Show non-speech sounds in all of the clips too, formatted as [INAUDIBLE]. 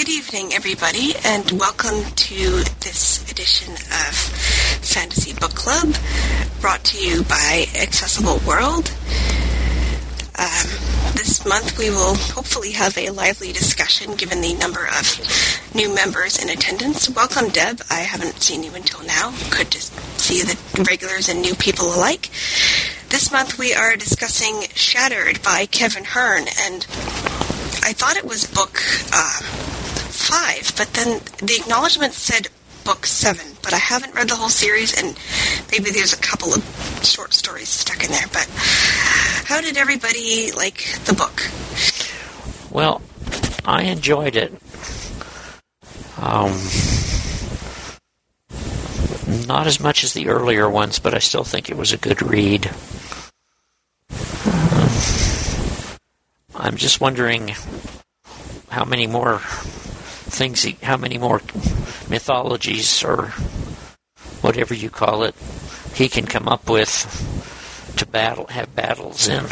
Good evening, everybody, and welcome to this edition of Fantasy Book Club, brought to you by Accessible World. Um, this month we will hopefully have a lively discussion given the number of new members in attendance. Welcome, Deb. I haven't seen you until now. Good to see the regulars and new people alike. This month we are discussing Shattered by Kevin Hearne, and I thought it was book uh, five, but then the acknowledgement said book seven, but I haven't read the whole series, and maybe there's a couple of short stories stuck in there. But how did everybody like the book? Well, I enjoyed it. Um, not as much as the earlier ones, but I still think it was a good read. Um, I'm just wondering how many more things, he, how many more mythologies or whatever you call it, he can come up with to battle, have battles in.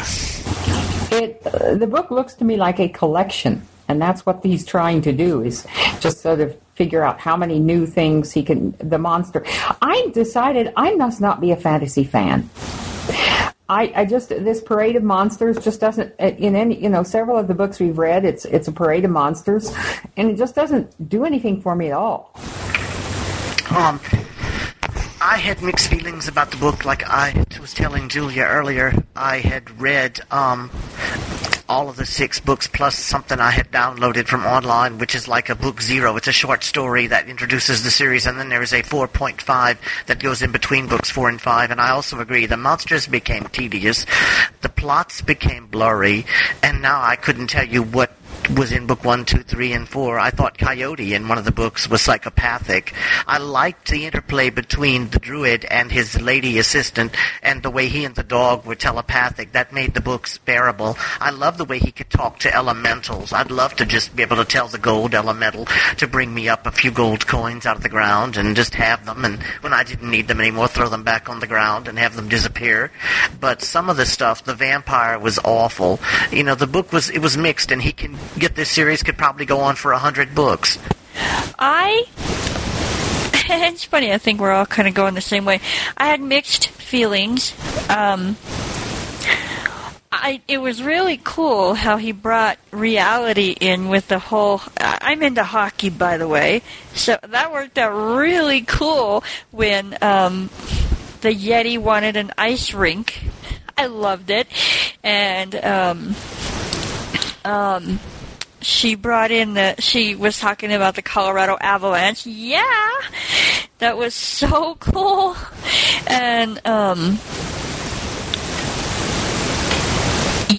It uh, the book looks to me like a collection, and that's what he's trying to do is just sort of figure out how many new things he can. The monster. I decided I must not be a fantasy fan. I, I just this parade of monsters just doesn't in any you know several of the books we've read it's it's a parade of monsters and it just doesn't do anything for me at all. Um, I had mixed feelings about the book. Like I was telling Julia earlier, I had read um, all of the six books plus something I had downloaded from online, which is like a book zero. It's a short story that introduces the series, and then there is a 4.5 that goes in between books four and five. And I also agree the monsters became tedious, the plots became blurry, and now I couldn't tell you what was in book one, two, three, and four. I thought Coyote in one of the books was psychopathic. I liked the interplay between the druid and his lady assistant and the way he and the dog were telepathic. That made the books bearable. I love the way he could talk to elementals. I'd love to just be able to tell the gold elemental to bring me up a few gold coins out of the ground and just have them and when I didn't need them anymore throw them back on the ground and have them disappear. But some of the stuff, the vampire was awful. You know, the book was it was mixed and he can get this series could probably go on for a hundred books. I. [LAUGHS] it's funny. I think we're all kind of going the same way. I had mixed feelings. Um, I, it was really cool how he brought reality in with the whole. I'm into hockey, by the way, so that worked out really cool when um, the Yeti wanted an ice rink. I loved it, and um, um, she brought in the she was talking about the Colorado Avalanche. Yeah, that was so [LAUGHS] cool, and um,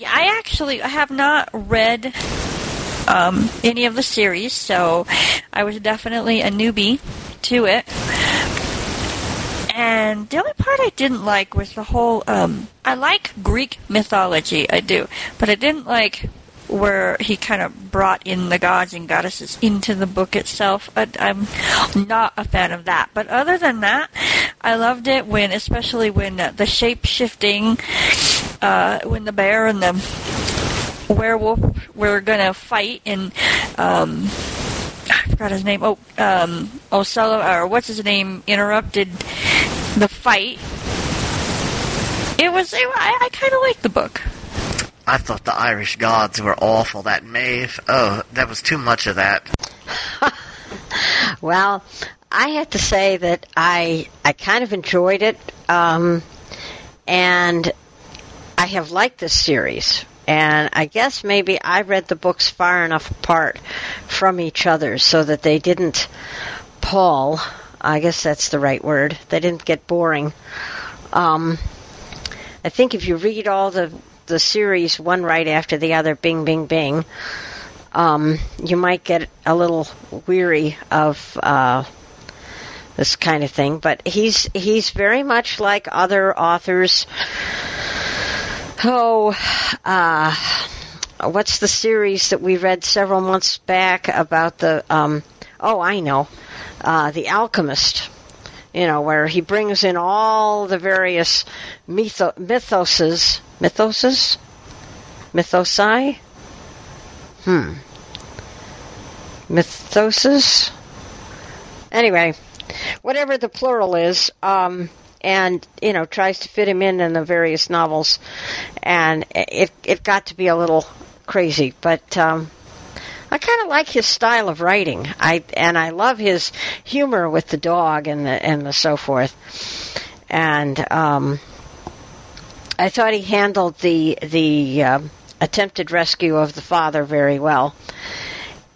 I actually I have not read um, any of the series, so I was definitely a newbie to it. And the only part I didn't like was the whole. Um, I like Greek mythology, I do, but I didn't like where he kind of brought in the gods and goddesses into the book itself. I, I'm not a fan of that. But other than that, I loved it when, especially when uh, the shape shifting, uh, when the bear and the werewolf were gonna fight and. Um, I forgot his name. Oh, um, Osella, or what's his name, interrupted the fight. It was. It, I, I kind of liked the book. I thought the Irish gods were awful. That Maeve, oh, that was too much of that. [LAUGHS] well, I have to say that I I kind of enjoyed it, um, and I have liked this series. And I guess maybe I read the books far enough apart from each other so that they didn't pull. I guess that's the right word. They didn't get boring. Um, I think if you read all the the series one right after the other, bing, bing, bing, um, you might get a little weary of uh, this kind of thing. But he's he's very much like other authors. Oh, uh, what's the series that we read several months back about the? Um, oh, I know, uh, the Alchemist you know, where he brings in all the various mytho- mythoses, mythoses, mythosi. Hmm. mythoses. Anyway, whatever the plural is, um, and you know tries to fit him in in the various novels, and it it got to be a little crazy, but. Um, I kind of like his style of writing. I and I love his humor with the dog and the and the so forth. And um, I thought he handled the the uh, attempted rescue of the father very well.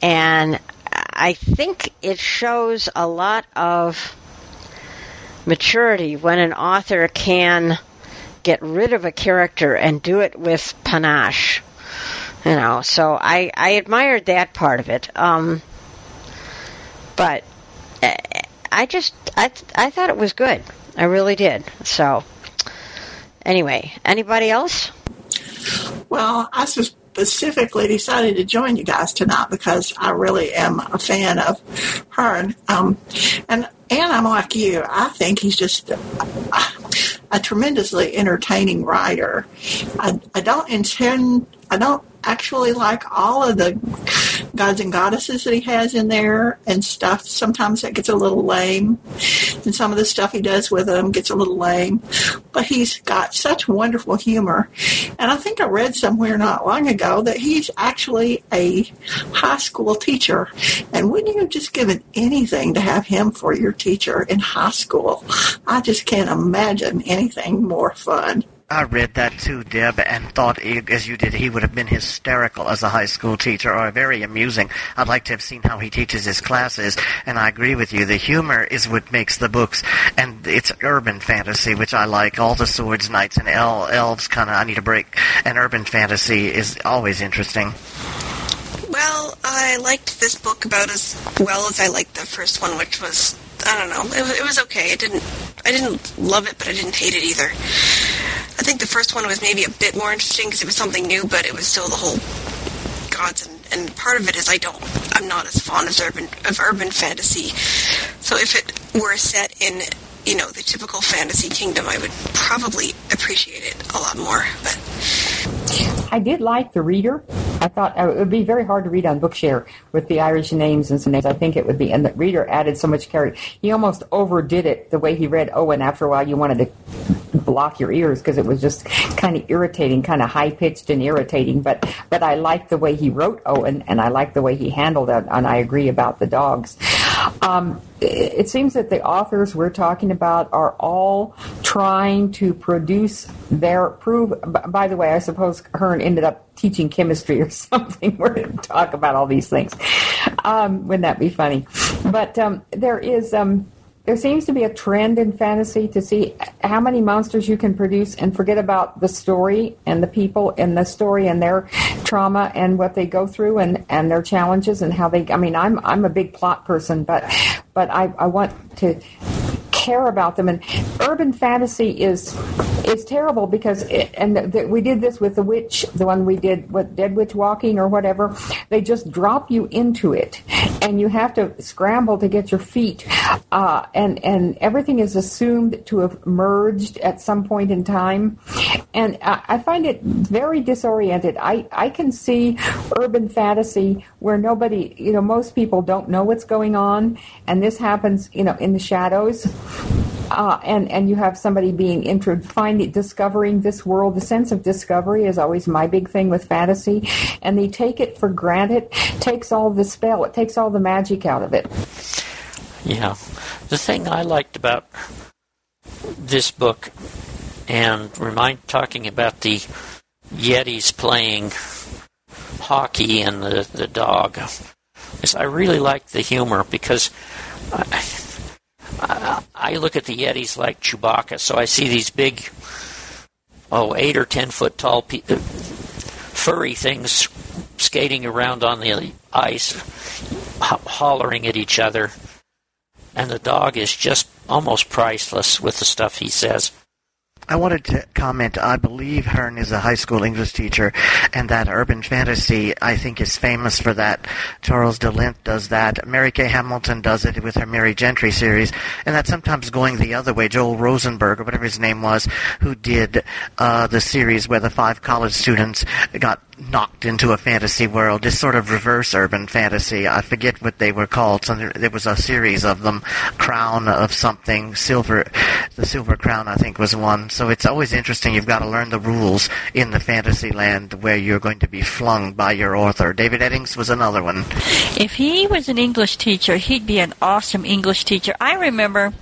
And I think it shows a lot of maturity when an author can get rid of a character and do it with panache. You know, so I, I admired that part of it. Um, but uh, I just I I thought it was good. I really did. So anyway, anybody else? Well, I specifically decided to join you guys tonight because I really am a fan of Hearne. Um, and and I'm like you. I think he's just a, a tremendously entertaining writer. I, I don't intend. I don't actually like all of the gods and goddesses that he has in there and stuff. Sometimes that gets a little lame, and some of the stuff he does with them gets a little lame. But he's got such wonderful humor, and I think I read somewhere not long ago that he's actually a high school teacher. And wouldn't you have just given anything to have him for your teacher in high school? I just can't imagine anything more fun. I read that too, Deb, and thought, as you did, he would have been hysterical as a high school teacher, or very amusing. I'd like to have seen how he teaches his classes, and I agree with you. The humor is what makes the books, and it's urban fantasy, which I like. All the swords, knights, and el- elves kind of, I need a break. And urban fantasy is always interesting. Well, I liked this book about as well as I liked the first one, which was I don't know. It, it was okay. I didn't I didn't love it, but I didn't hate it either. I think the first one was maybe a bit more interesting because it was something new, but it was still the whole gods and, and part of it is I don't I'm not as fond of urban of urban fantasy. So if it were set in you know the typical fantasy kingdom, I would probably appreciate it a lot more. But I did like the reader. I thought uh, it would be very hard to read on Bookshare with the Irish names and some names. I think it would be, and the reader added so much character. He almost overdid it the way he read Owen. After a while, you wanted to block your ears because it was just kind of irritating, kind of high pitched and irritating. But but I liked the way he wrote Owen, and I liked the way he handled it. And I agree about the dogs. Um, it seems that the authors we're talking about are all trying to produce their prove. By the way, I suppose Hearne ended up teaching chemistry or [LAUGHS] something. We're going to talk about all these things. Um, wouldn't that be funny? But um, there is. Um, there seems to be a trend in fantasy to see how many monsters you can produce and forget about the story and the people and the story and their trauma and what they go through and, and their challenges and how they I mean I'm I'm a big plot person but but I, I want to care about them. And urban fantasy is is terrible because it, and the, the, we did this with the witch, the one we did with Dead Witch Walking or whatever. They just drop you into it, and you have to scramble to get your feet. Uh, and and everything is assumed to have merged at some point in time, and I, I find it very disoriented. I I can see urban fantasy where nobody, you know, most people don't know what's going on, and this happens, you know, in the shadows uh, and and you have somebody being intro finding discovering this world. The sense of discovery is always my big thing with fantasy, and they take it for granted. Takes all the spell. It takes all the magic out of it. Yeah, the thing I liked about this book, and remind talking about the Yetis playing hockey and the the dog, is I really liked the humor because. I, I look at the Yetis like Chewbacca, so I see these big, oh, eight or ten foot tall pe- uh, furry things skating around on the ice, ho- hollering at each other, and the dog is just almost priceless with the stuff he says. I wanted to comment. I believe Hearne is a high school English teacher, and that urban fantasy, I think, is famous for that. Charles de Lint does that. Mary Kay Hamilton does it with her Merry Gentry series, and that's sometimes going the other way. Joel Rosenberg, or whatever his name was, who did uh, the series where the five college students got knocked into a fantasy world. This sort of reverse urban fantasy. I forget what they were called. So there was a series of them. Crown of something. Silver. The Silver Crown, I think, was one. So it's always interesting. You've got to learn the rules in the fantasy land where you're going to be flung by your author. David Eddings was another one. If he was an English teacher, he'd be an awesome English teacher. I remember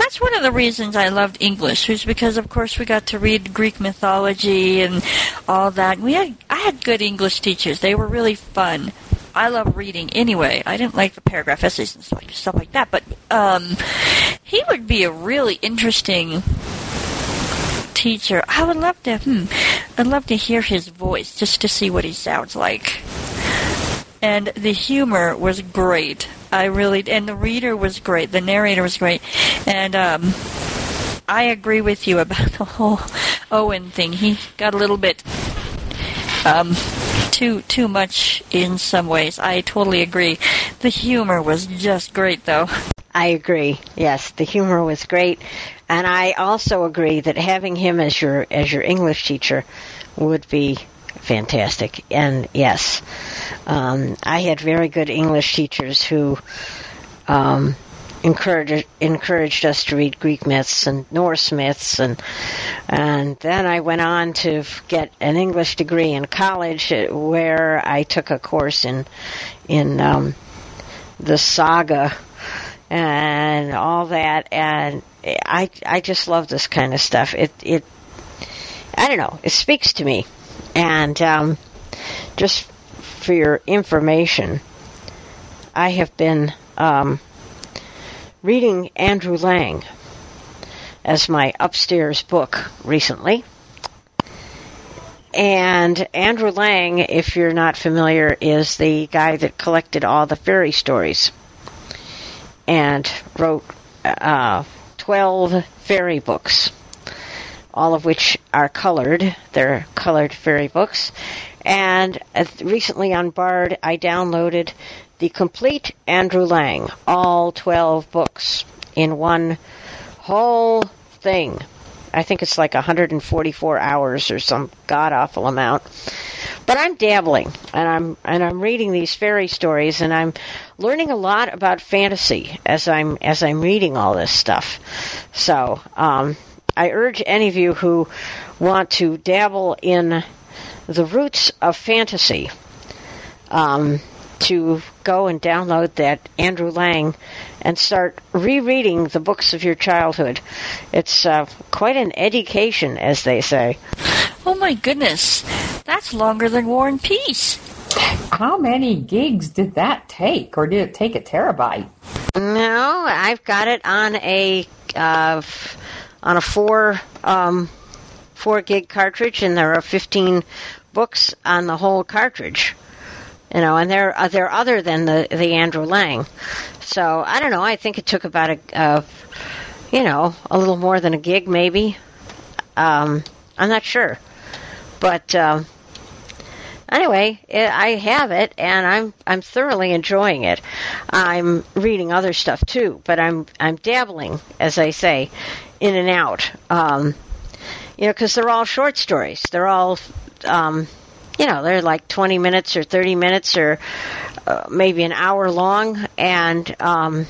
that's one of the reasons I loved English was because of course we got to read Greek mythology and all that. We had I had good English teachers. They were really fun. I love reading anyway. I didn't like the paragraph essays and stuff like, that, but um, he would be a really interesting teacher. I would love to. Hmm, I'd love to hear his voice just to see what he sounds like. And the humor was great. I really and the reader was great. The narrator was great, and um, I agree with you about the whole Owen thing. He got a little bit um, too too much in some ways. I totally agree. The humor was just great, though. I agree. Yes, the humor was great, and I also agree that having him as your as your English teacher would be fantastic. And yes, um, I had very good English teachers who um, encouraged encouraged us to read Greek myths and Norse myths, and and then I went on to get an English degree in college, uh, where I took a course in in um, the saga and all that, and I I just love this kind of stuff. It it I don't know. It speaks to me, and um, just for your information, I have been um, reading Andrew Lang as my upstairs book recently. And Andrew Lang, if you're not familiar, is the guy that collected all the fairy stories and wrote uh, 12 fairy books, all of which are colored. They're colored fairy books. And uh, recently on Bard, I downloaded the complete Andrew Lang, all 12 books in one whole thing. I think it's like 144 hours or some god awful amount. But I'm dabbling and I'm and I'm reading these fairy stories and I'm learning a lot about fantasy as I'm as I'm reading all this stuff. So um, I urge any of you who want to dabble in the roots of fantasy um, to go and download that Andrew Lang and start rereading the books of your childhood. It's uh, quite an education, as they say. Oh my goodness, that's longer than War and Peace. How many gigs did that take, or did it take a terabyte? No, I've got it on a uh, on a four um, four gig cartridge, and there are fifteen books on the whole cartridge. You know, and they're uh, they're other than the the Andrew Lang. So I don't know. I think it took about a, uh, you know, a little more than a gig, maybe. Um, I'm not sure, but um, anyway, it, I have it, and I'm I'm thoroughly enjoying it. I'm reading other stuff too, but I'm I'm dabbling, as I say, in and out. Um, you know, because they're all short stories. They're all um, you know, they're like 20 minutes or 30 minutes or uh, maybe an hour long. And um,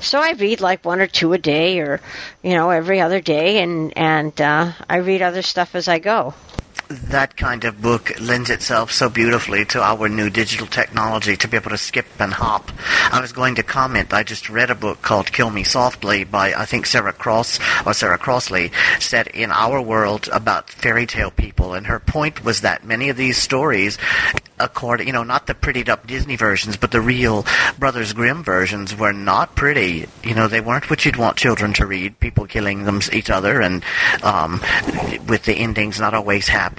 so I read like one or two a day or, you know, every other day. And, and uh, I read other stuff as I go that kind of book lends itself so beautifully to our new digital technology to be able to skip and hop. I was going to comment, I just read a book called Kill Me Softly by, I think, Sarah Cross, or Sarah Crossley, set in our world about fairy tale people, and her point was that many of these stories according, you know, not the prettied up Disney versions, but the real Brothers Grimm versions were not pretty. You know, they weren't what you'd want children to read. People killing them each other, and um, with the endings not always happy.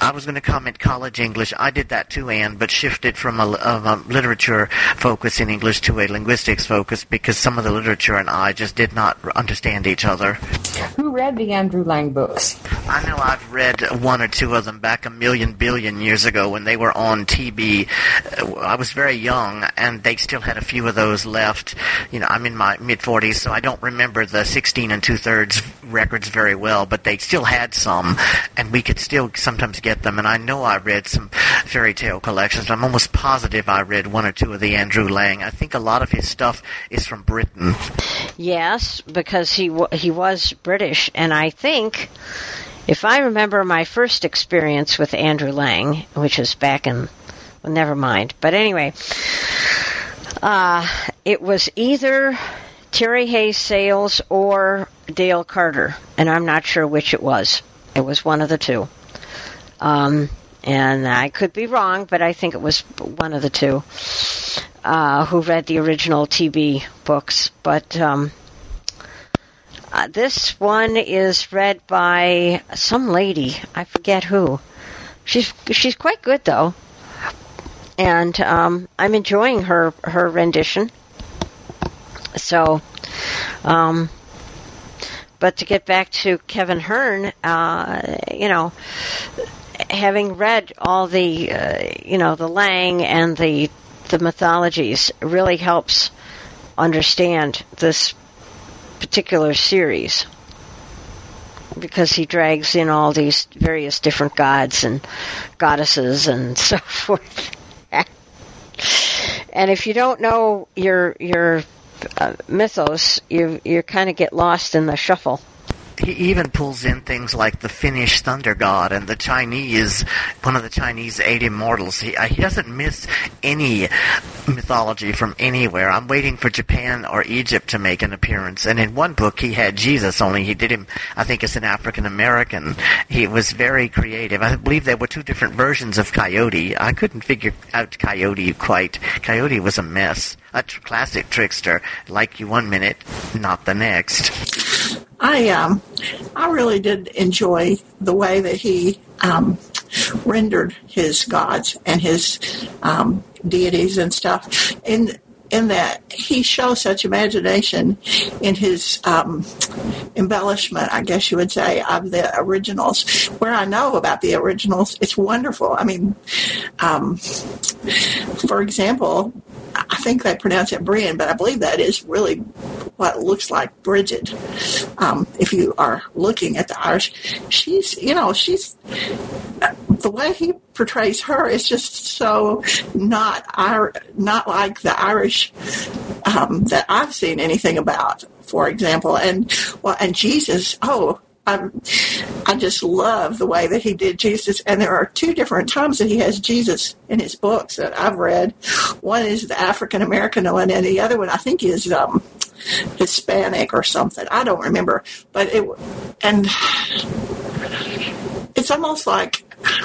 I was going to comment college English. I did that too, Anne, but shifted from a, a, literature focus in English to a linguistics focus because some of the literature and I just did not understand each other. Who read the Andrew Lang books? I know I've read one or two of them back a million billion years ago when they were on TV. I was very young, and they still had a few of those left. You know, I'm in my mid 40s, so I don't remember the 16 and two thirds records very well, but they still had some, and we could still sometimes get them. And I know I read some fairy tale collections. I'm almost positive I read one or two of the Andrew Lang. I think a lot of his stuff is from Britain. Yes, because he w- he was British, and I think if I remember my first experience with Andrew Lang, which was back in well, never mind. But anyway, uh, it was either Terry Hayes Sales or Dale Carter, and I'm not sure which it was. It was one of the two. Um, and I could be wrong, but I think it was one of the two uh, who read the original TB books. But um, uh, this one is read by some lady. I forget who. She's she's quite good though, and um, I'm enjoying her her rendition. So, um, but to get back to Kevin Hearne, uh, you know, having read all the, uh, you know, the Lang and the the mythologies really helps understand this particular series because he drags in all these various different gods and goddesses and [LAUGHS] so forth. and if you don't know your your uh, mythos, you you kind of get lost in the shuffle he even pulls in things like the Finnish thunder god and the Chinese, one of the Chinese eight immortals. He, uh, he doesn't miss any mythology from anywhere. I'm waiting for Japan or Egypt to make an appearance. And in one book, he had Jesus, only he did him, I think, as an African American. He was very creative. I believe there were two different versions of Coyote. I couldn't figure out Coyote quite. Coyote was a mess. A tr- classic trickster, like you one minute, not the next. I um, I really did enjoy the way that he um, rendered his gods and his um, deities and stuff. In in that he shows such imagination in his um, embellishment, I guess you would say, of the originals. Where I know about the originals, it's wonderful. I mean, um, for example, I think they pronounce it Brienne, but I believe that is really what looks like Bridget. Um, if you are looking at the Irish, she's, you know, she's the way he portrays her is just so not not like the Irish um, that I've seen anything about, for example. And well, and Jesus, oh, I, I just love the way that he did Jesus. And there are two different times that he has Jesus in his books that I've read. One is the African American one, and the other one I think is um, Hispanic or something. I don't remember, but it and it's almost like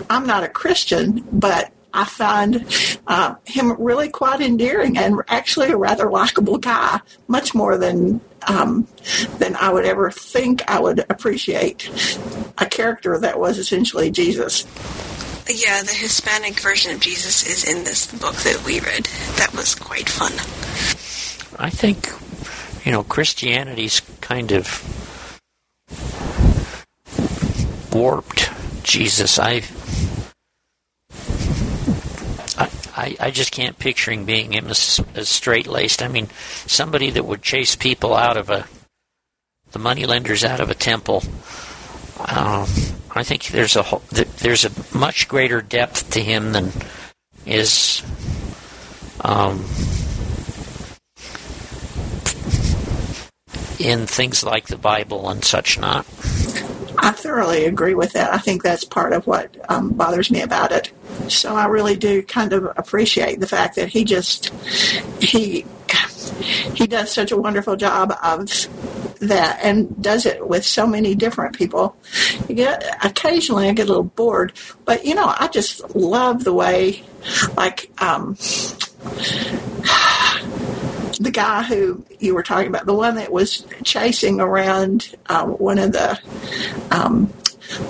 I'm not a Christian, but I find uh, him really quite endearing and actually a rather likable guy, much more than um, than I would ever think I would appreciate a character that was essentially Jesus. Yeah, the Hispanic version of Jesus is in this book that we read. That was quite fun. I think, you know, Christianity's kind of warped Jesus. I I, I just can't picture him being him as, as straight laced. I mean, somebody that would chase people out of a the moneylenders out of a temple. Um, I think there's a whole, there's a much greater depth to him than is um, in things like the Bible and such not. I thoroughly agree with that. I think that's part of what um, bothers me about it. So I really do kind of appreciate the fact that he just he he does such a wonderful job of that and does it with so many different people. You get occasionally I get a little bored, but you know I just love the way like um, the guy who you were talking about, the one that was chasing around um, one of the um,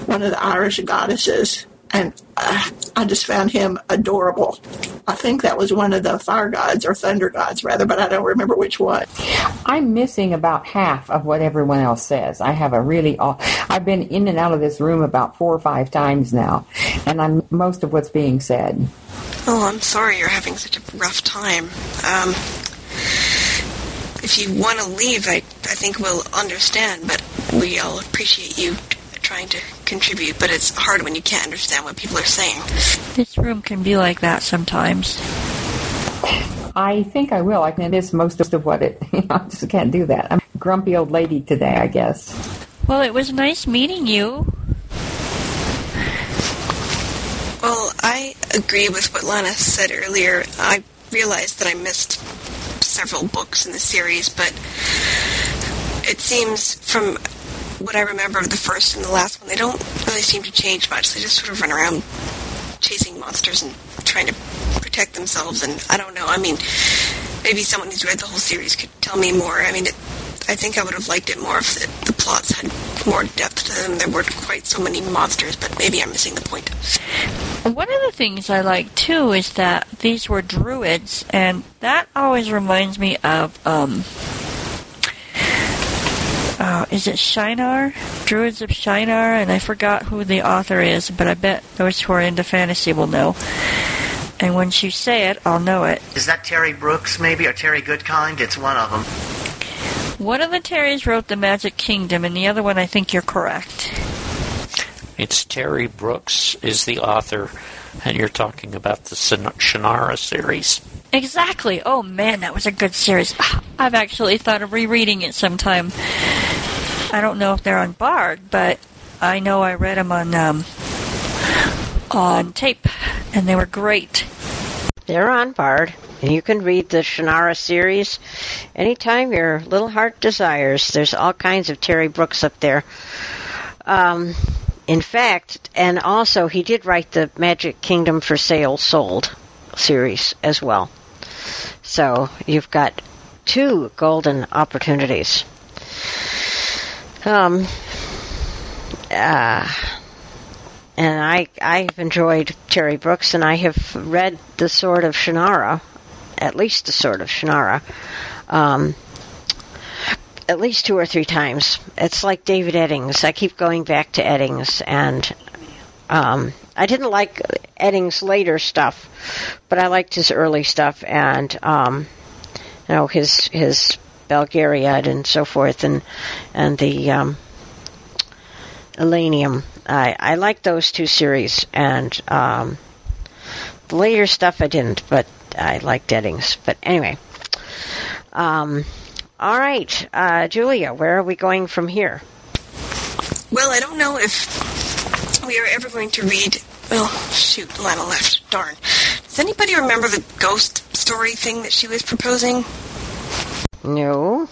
one of the Irish goddesses and uh, I just found him adorable. I think that was one of the fire gods or thunder gods, rather, but I don't remember which one. I'm missing about half of what everyone else says. I have a really, aw- I've been in and out of this room about four or five times now, and I'm most of what's being said. Oh, I'm sorry you're having such a rough time. Um, if you want to leave, I, I think we'll understand, but we all appreciate you t- trying to contribute, but it's hard when you can't understand what people are saying. This room can be like that sometimes. I think I will. I can miss most of what it. [LAUGHS] I just can't do that. I'm a grumpy old lady today, I guess. Well, it was nice meeting you. Well, I agree with what Lana said earlier. I realized that I missed several books in the series, but it seems from what I remember of the first and the last one, they don't really seem to change much. They just sort of run around chasing monsters and trying to protect themselves. And I don't know. I mean, maybe someone who's read the whole series could tell me more. I mean, it, I think I would have liked it more if the, the plots had more depth to them. There weren't quite so many monsters, but maybe I'm missing the point. One of the things I like too is that these were druids, and that always reminds me of um, uh, is it Shinar? Druids of Shinar, and I forgot who the author is, but I bet those who are into fantasy will know. And once you say it, I'll know it. Is that Terry Brooks, maybe, or Terry Goodkind? It's one of them. One of the Terrys wrote The Magic Kingdom, and the other one, I think you're correct. It's Terry Brooks is the author, and you're talking about the Shannara series. Exactly. Oh man, that was a good series. [SIGHS] I've actually thought of rereading it sometime. I don't know if they're on Bard, but I know I read them on um, on tape, and they were great. They're on Bard, and you can read the Shannara series anytime your little heart desires. There's all kinds of Terry Brooks up there. Um, in fact, and also he did write the Magic Kingdom for Sale Sold series as well. So you've got two golden opportunities. Um, uh, and I I've enjoyed Terry Brooks, and I have read the Sword of Shannara, at least the Sword of Shannara, um, at least two or three times. It's like David Eddings. I keep going back to Eddings, and um, I didn't like Eddings' later stuff, but I liked his early stuff, and um, you know his his Belgariad and so forth, and and the um, Elenium. I I like those two series, and um, the later stuff I didn't, but I liked Eddings. But anyway, um, all right, uh, Julia, where are we going from here? Well, I don't know if we are ever going to read. Well, shoot, Lana left. Darn. Does anybody remember the ghost story thing that she was proposing? No,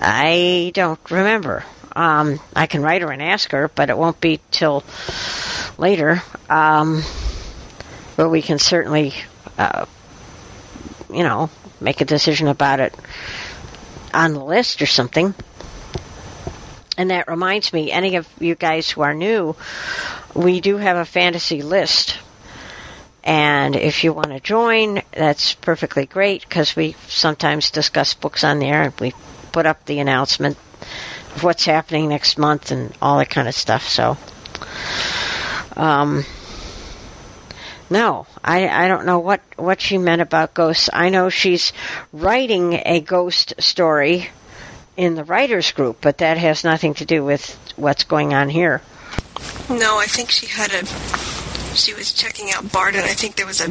I don't remember. Um, I can write her and ask her, but it won't be till later. Um, but we can certainly, uh, you know, make a decision about it on the list or something. And that reminds me, any of you guys who are new, we do have a fantasy list. And if you want to join, that's perfectly great because we sometimes discuss books on there and we put up the announcement of what's happening next month and all that kind of stuff. So, um, no, I, I don't know what, what she meant about ghosts. I know she's writing a ghost story in the writers group, but that has nothing to do with what's going on here. No, I think she had a. She was checking out Bard, and I think there was a,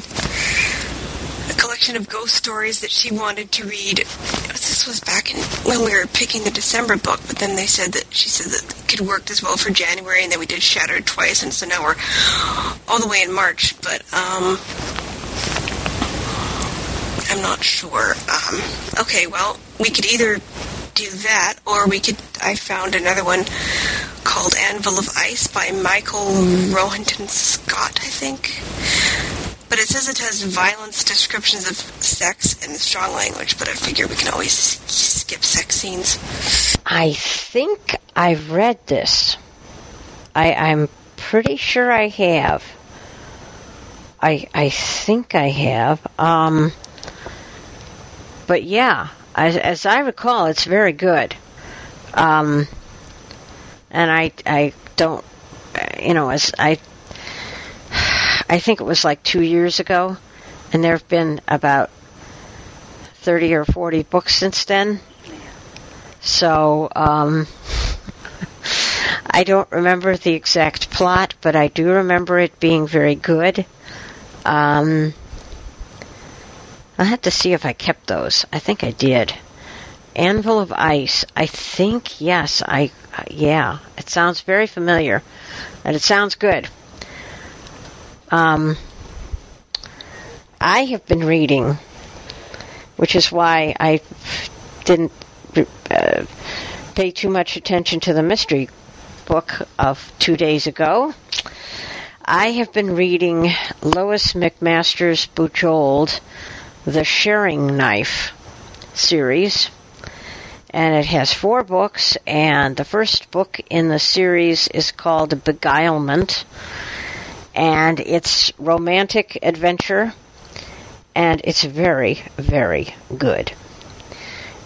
a collection of ghost stories that she wanted to read. This was back in when we were picking the December book, but then they said that she said that it could work as well for January, and then we did Shattered twice, and so now we're all the way in March. But um, I'm not sure. Um, okay, well, we could either do that, or we could. I found another one called Anvil of Ice by Michael Rohinton Scott, I think. But it says it has violence descriptions of sex and strong language, but I figure we can always skip sex scenes. I think I've read this. I, I'm pretty sure I have. I I think I have. Um, but yeah, as, as I recall, it's very good. Um, and I I don't, you know, as I I think it was like two years ago, and there have been about thirty or forty books since then. So um, [LAUGHS] I don't remember the exact plot, but I do remember it being very good. Um, I'll have to see if I kept those. I think I did. Anvil of Ice. I think yes. I yeah. It sounds very familiar, and it sounds good. Um, I have been reading, which is why I didn't uh, pay too much attention to the mystery book of two days ago. I have been reading Lois McMaster's Bujold, The Sharing Knife series. And it has four books, and the first book in the series is called Beguilement. And it's romantic adventure, and it's very, very good.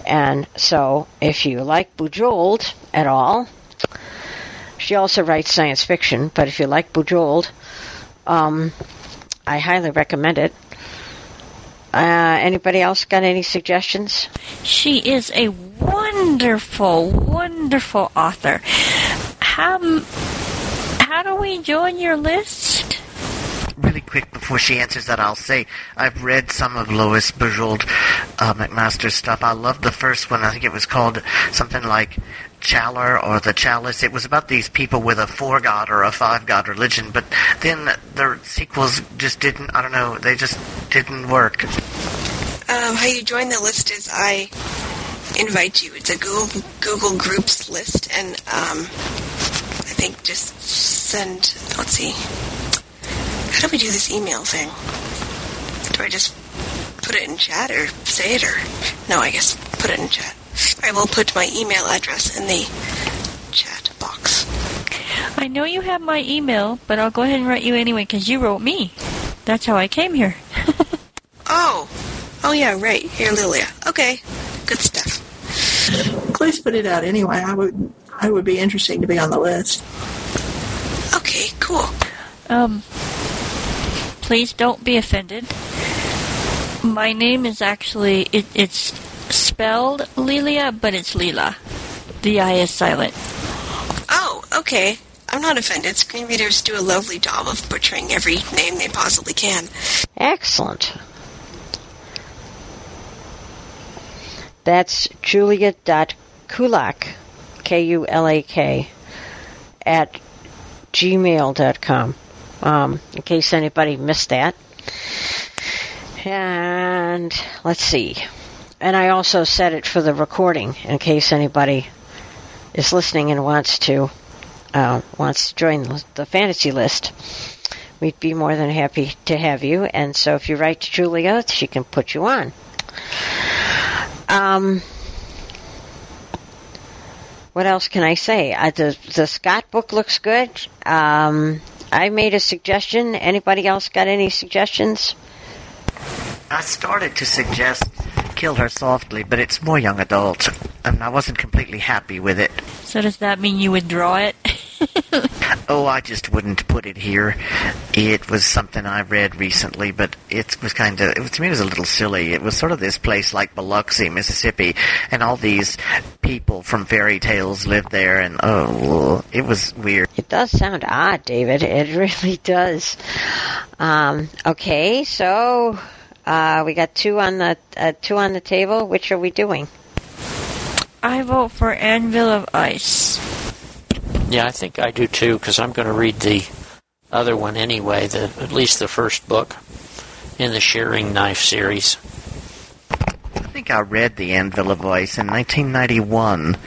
And so, if you like Bujold at all, she also writes science fiction, but if you like Bujold, um, I highly recommend it. Uh, anybody else got any suggestions? She is a wonderful, wonderful author. How, how do we join your list? Really quick before she answers that, I'll say I've read some of Lois Bujold uh, McMaster's stuff. I loved the first one. I think it was called something like Challer or the Chalice. It was about these people with a four god or a five god religion, but then the sequels just didn't. I don't know. They just didn't work. Um, how you join the list is I invite you. It's a Google Google Groups list, and um, I think just send. Let's see. How do we do this email thing? Do I just put it in chat or say it or no? I guess put it in chat. I will put my email address in the chat box. I know you have my email, but I'll go ahead and write you anyway because you wrote me. That's how I came here. [LAUGHS] Oh, oh yeah, right here, Lilia. Okay, good stuff. Please put it out anyway. I would. I would be interesting to be on the list. Okay, cool. Um, please don't be offended. My name is actually it, it's spelled Lilia, but it's Leela. The I is silent. Oh, okay. I'm not offended. Screen readers do a lovely job of butchering every name they possibly can. Excellent. That's julia.kulak, K-U-L-A-K, at gmail.com, um, in case anybody missed that. And let's see. And I also set it for the recording in case anybody is listening and wants to uh, wants to join the fantasy list. We'd be more than happy to have you. And so if you write to Julia, she can put you on. Um, what else can I say? Uh, the the Scott book looks good. Um, I made a suggestion. Anybody else got any suggestions? I started to suggest Kill Her Softly, but it's more young adult, and I wasn't completely happy with it. So does that mean you withdraw it? [LAUGHS] Oh, I just wouldn't put it here. It was something I read recently, but it was kind of, it was, to me, it was a little silly. It was sort of this place like Biloxi, Mississippi, and all these people from fairy tales lived there, and oh, it was weird. It does sound odd, David. It [LAUGHS] really does. Um, okay, so uh, we got two on the uh, two on the table. Which are we doing? I vote for Anvil of Ice. Yeah, I think I do too, because I'm going to read the other one anyway, the at least the first book in the Sharing Knife series. I think I read The Anvil of Ice in 1991.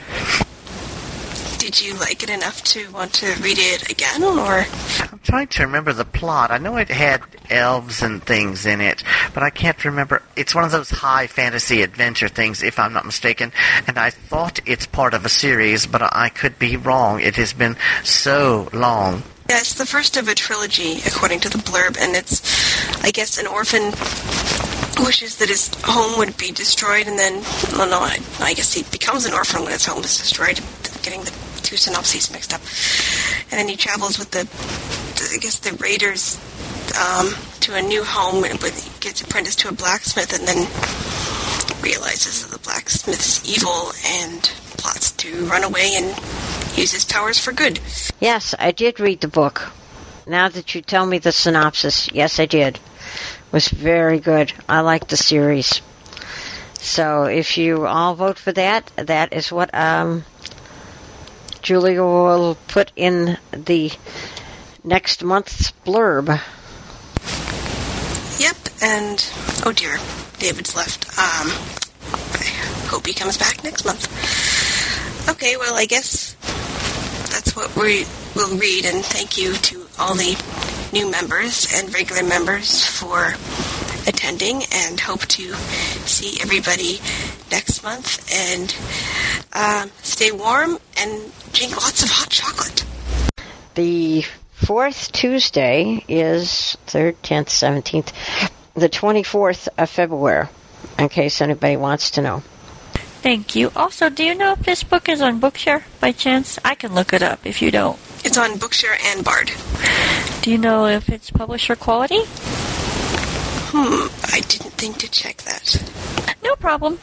Did you like it enough to want to read it again, or I'm trying to remember the plot. I know it had elves and things in it, but I can't remember. It's one of those high fantasy adventure things, if I'm not mistaken, and I thought it's part of a series, but I could be wrong. It has been so long Yeah, it's the first of a trilogy, according to the blurb, and it's, I guess, an orphan wishes that his home would be destroyed, and then, well, no, I, I guess he becomes an orphan when his home is destroyed. Getting the two synopses mixed up, and then he travels with the, I guess, the raiders um, to a new home, and gets apprenticed to a blacksmith, and then realizes that the blacksmith is evil and plots to run away and use his powers for good. Yes, I did read the book. Now that you tell me the synopsis, yes, I did. It was very good. I liked the series. So if you all vote for that, that is what um, Julia will put in the next month's blurb. Yep, and oh dear, David's left. Um, I hope he comes back next month. Okay, well, I guess that's what we will read, and thank you to all the new members and regular members for attending, and hope to see everybody next month. And um, stay warm and drink lots of hot chocolate. The fourth Tuesday is 3rd, 10th, 17th, the 24th of February, in case anybody wants to know. Thank you. Also, do you know if this book is on Bookshare by chance? I can look it up if you don't. It's on Bookshare and Bard. Do you know if it's publisher quality? Hmm, I didn't think to check that. No problem.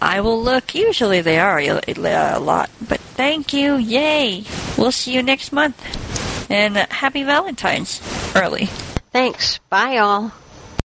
I will look. Usually they are a lot. But thank you. Yay. We'll see you next month. And happy Valentine's early. Thanks. Bye, all.